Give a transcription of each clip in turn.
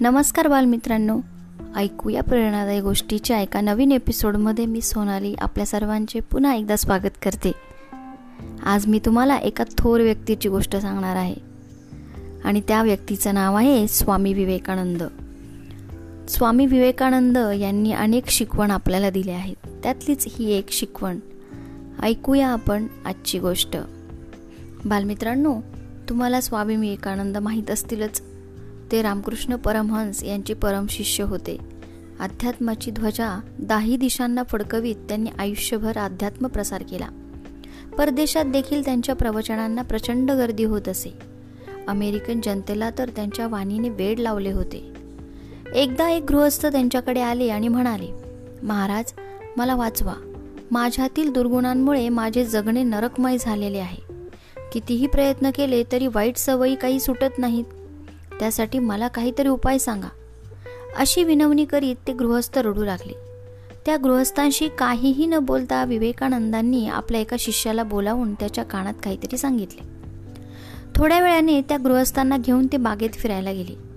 नमस्कार बालमित्रांनो. ऐकूया प्रेरणादायी गोष्टीच्या एका नवीन एपिसोडमध्ये मी सोनाली आपल्या सर्वांचे पुन्हा एकदा स्वागत करते. आज मी तुम्हाला एका थोर व्यक्तीची गोष्ट सांगणार आहे. आणि त्या व्यक्तीचं नाव आहे स्वामी विवेकानंद. स्वामी विवेकानंद यांनी अनेक शिकवण आपल्याला दिल्या आहेत. त्यातलीच ही एक शिकवण. ऐकूया आपण आजची गोष्ट. बालमित्रांनो तुम्हाला स्वामी विवेकानंद माहीत असतीलच ते रामकृष्ण परमहंस यांचे परमशिष्य होते. अध्यात्माची ध्वजा दाही दिशांना फडकवीत त्यांनी आयुष्यभर अध्यात्म प्रसार केला. परदेशात देखील त्यांच्या प्रवचनांना प्रचंड गर्दी होत असे. अमेरिकन जनतेला तर त्यांच्या वाणीने वेड लावले होते. एकदा एक गृहस्थ त्यांच्याकडे आले आणि म्हणाले महाराज मला वाचवा. माझ्यातील दुर्गुणांमुळे माझे जगणे नरकमय झालेले आहे. कितीही प्रयत्न केले तरी वाईट सवयी काही सुटत नाहीत. त्यासाठी मला काहीतरी उपाय सांगा. अशी विनवणी करीत ते गृहस्थ रडू लागले. त्या गृहस्थांशी काहीही न बोलता विवेकानंदांनी आपल्या एका शिष्याला बोलावून त्याच्या कानात काहीतरी सांगितले. थोड्या वेळाने त्या गृहस्थांना घेऊन ते बागेत फिरायला गेले.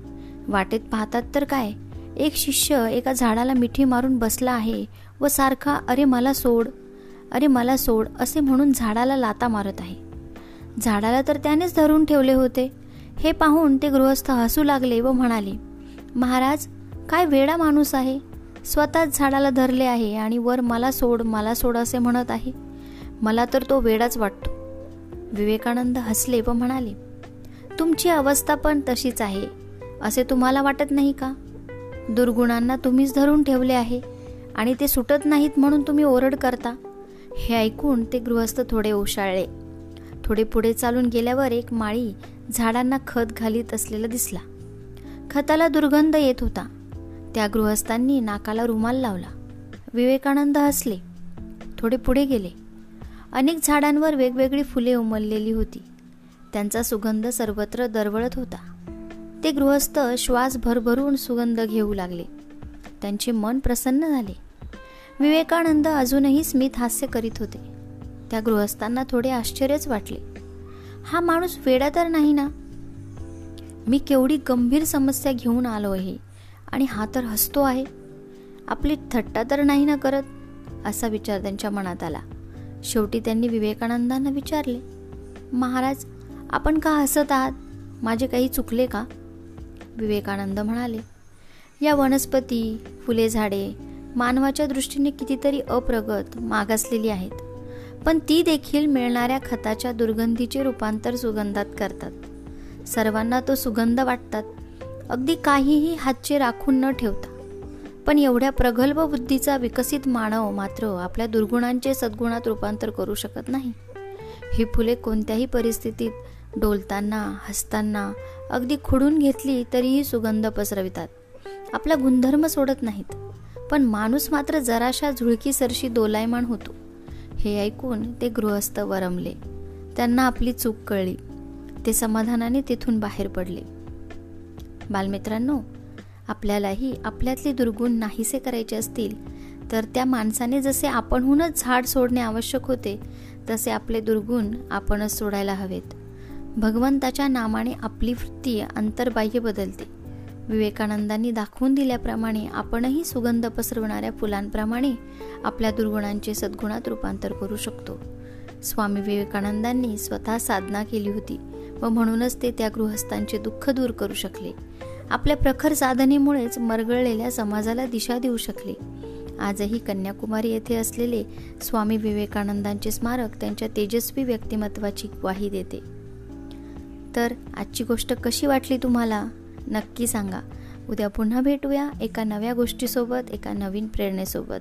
वाटेत पाहतात तर काय एक शिष्य एका झाडाला मिठी मारून बसला आहे व सारखा अरे मला सोड अरे मला सोड असे म्हणून झाडाला लाता मारत आहे. झाडाला तर त्यानेच धरून ठेवले होते. हे पाहून ते गृहस्थ हसू लागले व म्हणाले महाराज काय वेडा माणूस आहे. स्वतःच झाडाला धरले आहे आणि वर मला सोड मला सोड असे म्हणत आहे. मला तर तो वेडाच वाटतो. विवेकानंद हसले व म्हणाले तुमची अवस्था पण तशीच आहे. असे तुम्हाला वाटत नाही का? दुर्गुणांना तुम्हीच धरून ठेवले आहे आणि ते सुटत नाहीत म्हणून तुम्ही ओरड करता. हे ऐकून ते गृहस्थ थोडे ओशाळले. थोडे पुढे चालून गेल्यावर एक माळी झाडांना खत घालीत असलेला दिसला. खताला दुर्गंध येत होता. त्या गृहस्थांनी नाकाला रुमाल लावला. विवेकानंद हसले. थोडे पुढे गेले. अनेक झाडांवर वेगवेगळी फुले उमललेली होती. त्यांचा सुगंध सर्वत्र दरवळत होता. ते गृहस्थ श्वास भरभरून सुगंध घेऊ लागले. त्यांचे मन प्रसन्न झाले. विवेकानंद अजूनही स्मित हास्य करीत होते. त्या गृहस्थांना थोडे आश्चर्यच वाटले. हा माणूस वेडा तर नाही ना? मी केवढी गंभीर समस्या घेऊन आलो आहे आणि हा तर हसतो आहे. आपली थट्टा तर नाही ना करत? असा विचार त्यांच्या मनात आला. शेवटी त्यांनी विवेकानंदांना विचारले महाराज आपण का हसत आहात? माझे काही चुकले का? विवेकानंद म्हणाले या वनस्पती फुले झाडे मानवाच्या दृष्टीने कितीतरी अप्रगत मागासलेली आहेत. पण ती देखील मिळणाऱ्या खताच्या दुर्गंधीचे रूपांतर सुगंधात करतात. सर्वांना तो सुगंध वाटतात. अगदी काहीही हातचे राखून न ठेवता. पण एवढ्या प्रगल्भ बुद्धीचा विकसित मानव मात्र आपल्या दुर्गुणांचे सद्गुणात रूपांतर करू शकत नाही. ही फुले कोणत्याही परिस्थितीत डोलताना हसताना अगदी खुडून घेतली तरीही सुगंध पसरवितात. आपला गुणधर्म सोडत नाहीत. पण माणूस मात्र जराशा झुळकीसरशी दोलायमान होतो. हे ऐकून ते गृहस्थ वरमले. त्यांना आपली चूक कळली. ते समाधानाने तिथून बाहेर पडले. बालमित्रांनो आपल्यालाही आपल्यातले दुर्गुण नाहीसे करायचे असतील तर त्या माणसाने जसे आपणहूनच झाड सोडणे आवश्यक होते तसे आपले दुर्गुण आपणच सोडायला हवेत. भगवंताच्या नामाने आपली वृत्ती अंतर्बाह्य बदलते. विवेकानंदांनी दाखवून दिल्याप्रमाणे आपणही सुगंध पसरवणाऱ्या फुलांप्रमाणे आपल्या दुर्गुणांचे सद्गुणात रूपांतर करू शकतो. स्वामी विवेकानंदांनी स्वतः साधना केली होती व म्हणूनच ते त्या गृहस्थांचे दुःख दूर करू शकले. आपल्या प्रखर साधनेमुळेच मरगळलेल्या समाजाला दिशा देऊ शकले. आजही कन्याकुमारी येथे असलेले स्वामी विवेकानंदांचे स्मारक त्यांच्या तेजस्वी व्यक्तिमत्वाची ग्वाही देते. तर आजची गोष्ट कशी वाटली तुम्हाला? नक्की सांगा. उद्या पुन्हा भेटूया एका नव्या गोष्टीसोबत एका नवीन प्रेरणेसोबत.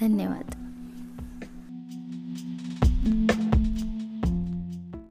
धन्यवाद.